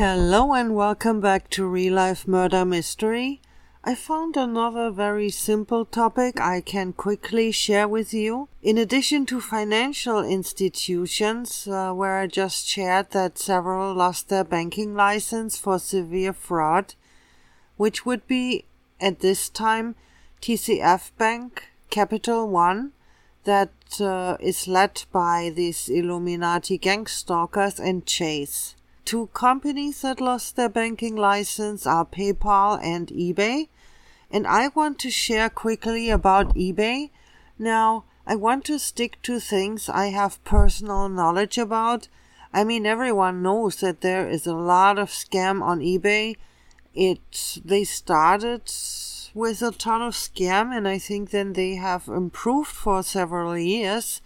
Hello and welcome back to Real Life Murder Mystery. I found another very simple topic I can quickly share with you. In addition to financial institutions, uh, where I just shared that several lost their banking license for severe fraud, which would be at this time TCF Bank, Capital One, that uh, is led by these Illuminati gang stalkers and Chase. Two companies that lost their banking license are PayPal and eBay. And I want to share quickly about eBay. Now, I want to stick to things I have personal knowledge about. I mean, everyone knows that there is a lot of scam on eBay. It they started with a ton of scam, and I think then they have improved for several years.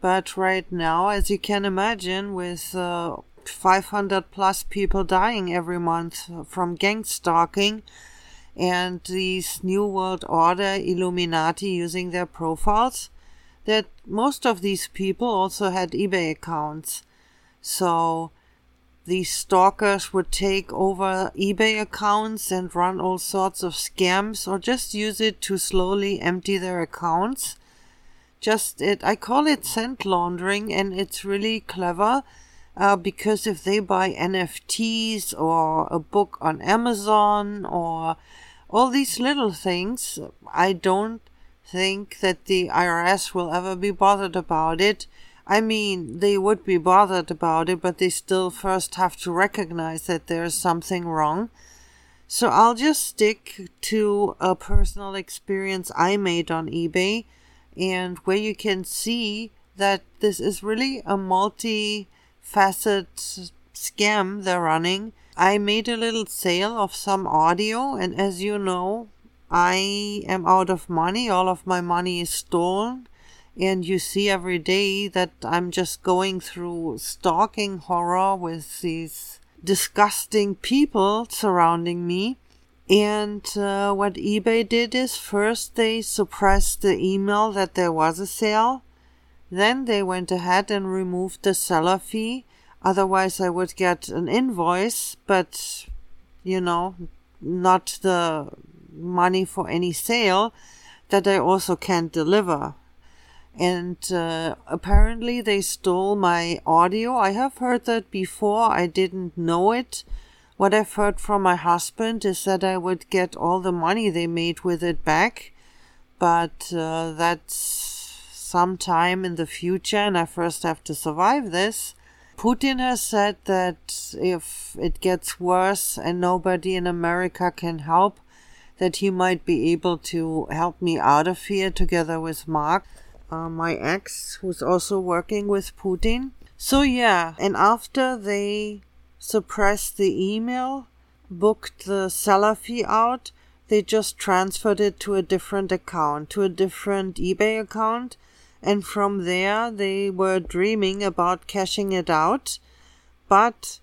But right now, as you can imagine, with uh, 500 plus people dying every month from gang stalking and these New World Order Illuminati using their profiles, that most of these people also had eBay accounts. So these stalkers would take over eBay accounts and run all sorts of scams or just use it to slowly empty their accounts. Just it, I call it scent laundering and it's really clever uh, because if they buy NFTs or a book on Amazon or all these little things, I don't think that the IRS will ever be bothered about it. I mean, they would be bothered about it, but they still first have to recognize that there's something wrong. So I'll just stick to a personal experience I made on eBay and where you can see that this is really a multi facet scam they're running. I made a little sale of some audio, and as you know, I am out of money. All of my money is stolen. And you see every day that I'm just going through stalking horror with these disgusting people surrounding me. And uh, what eBay did is first they suppressed the email that there was a sale. Then they went ahead and removed the seller fee. Otherwise, I would get an invoice, but you know, not the money for any sale that I also can't deliver. And uh, apparently, they stole my audio. I have heard that before, I didn't know it. What I've heard from my husband is that I would get all the money they made with it back, but uh, that's sometime in the future, and I first have to survive this. Putin has said that if it gets worse and nobody in America can help, that he might be able to help me out of here together with Mark, uh, my ex, who's also working with Putin. So, yeah, and after they suppressed the email, booked the seller fee out, they just transferred it to a different account, to a different eBay account, and from there they were dreaming about cashing it out. But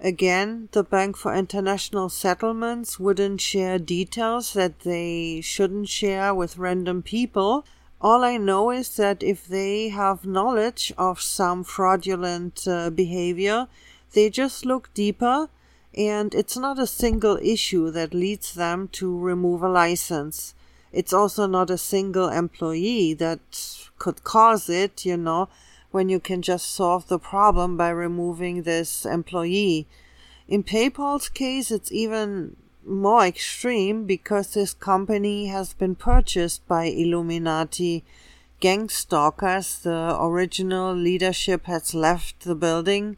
again, the Bank for International Settlements wouldn't share details that they shouldn't share with random people. All I know is that if they have knowledge of some fraudulent uh, behavior, they just look deeper, and it's not a single issue that leads them to remove a license. It's also not a single employee that could cause it, you know, when you can just solve the problem by removing this employee. In PayPal's case, it's even more extreme because this company has been purchased by Illuminati gang stalkers. The original leadership has left the building.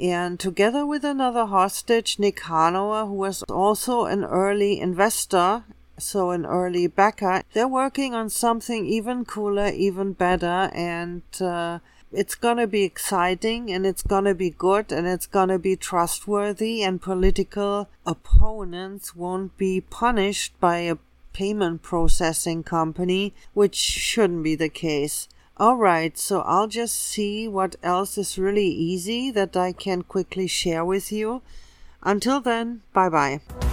And together with another hostage, Nick Hanauer, who was also an early investor so an early backer. They're working on something even cooler, even better, and uh, it's gonna be exciting and it's gonna be good and it's gonna be trustworthy, and political opponents won't be punished by a payment processing company, which shouldn't be the case. Alright, so I'll just see what else is really easy that I can quickly share with you. Until then, bye bye.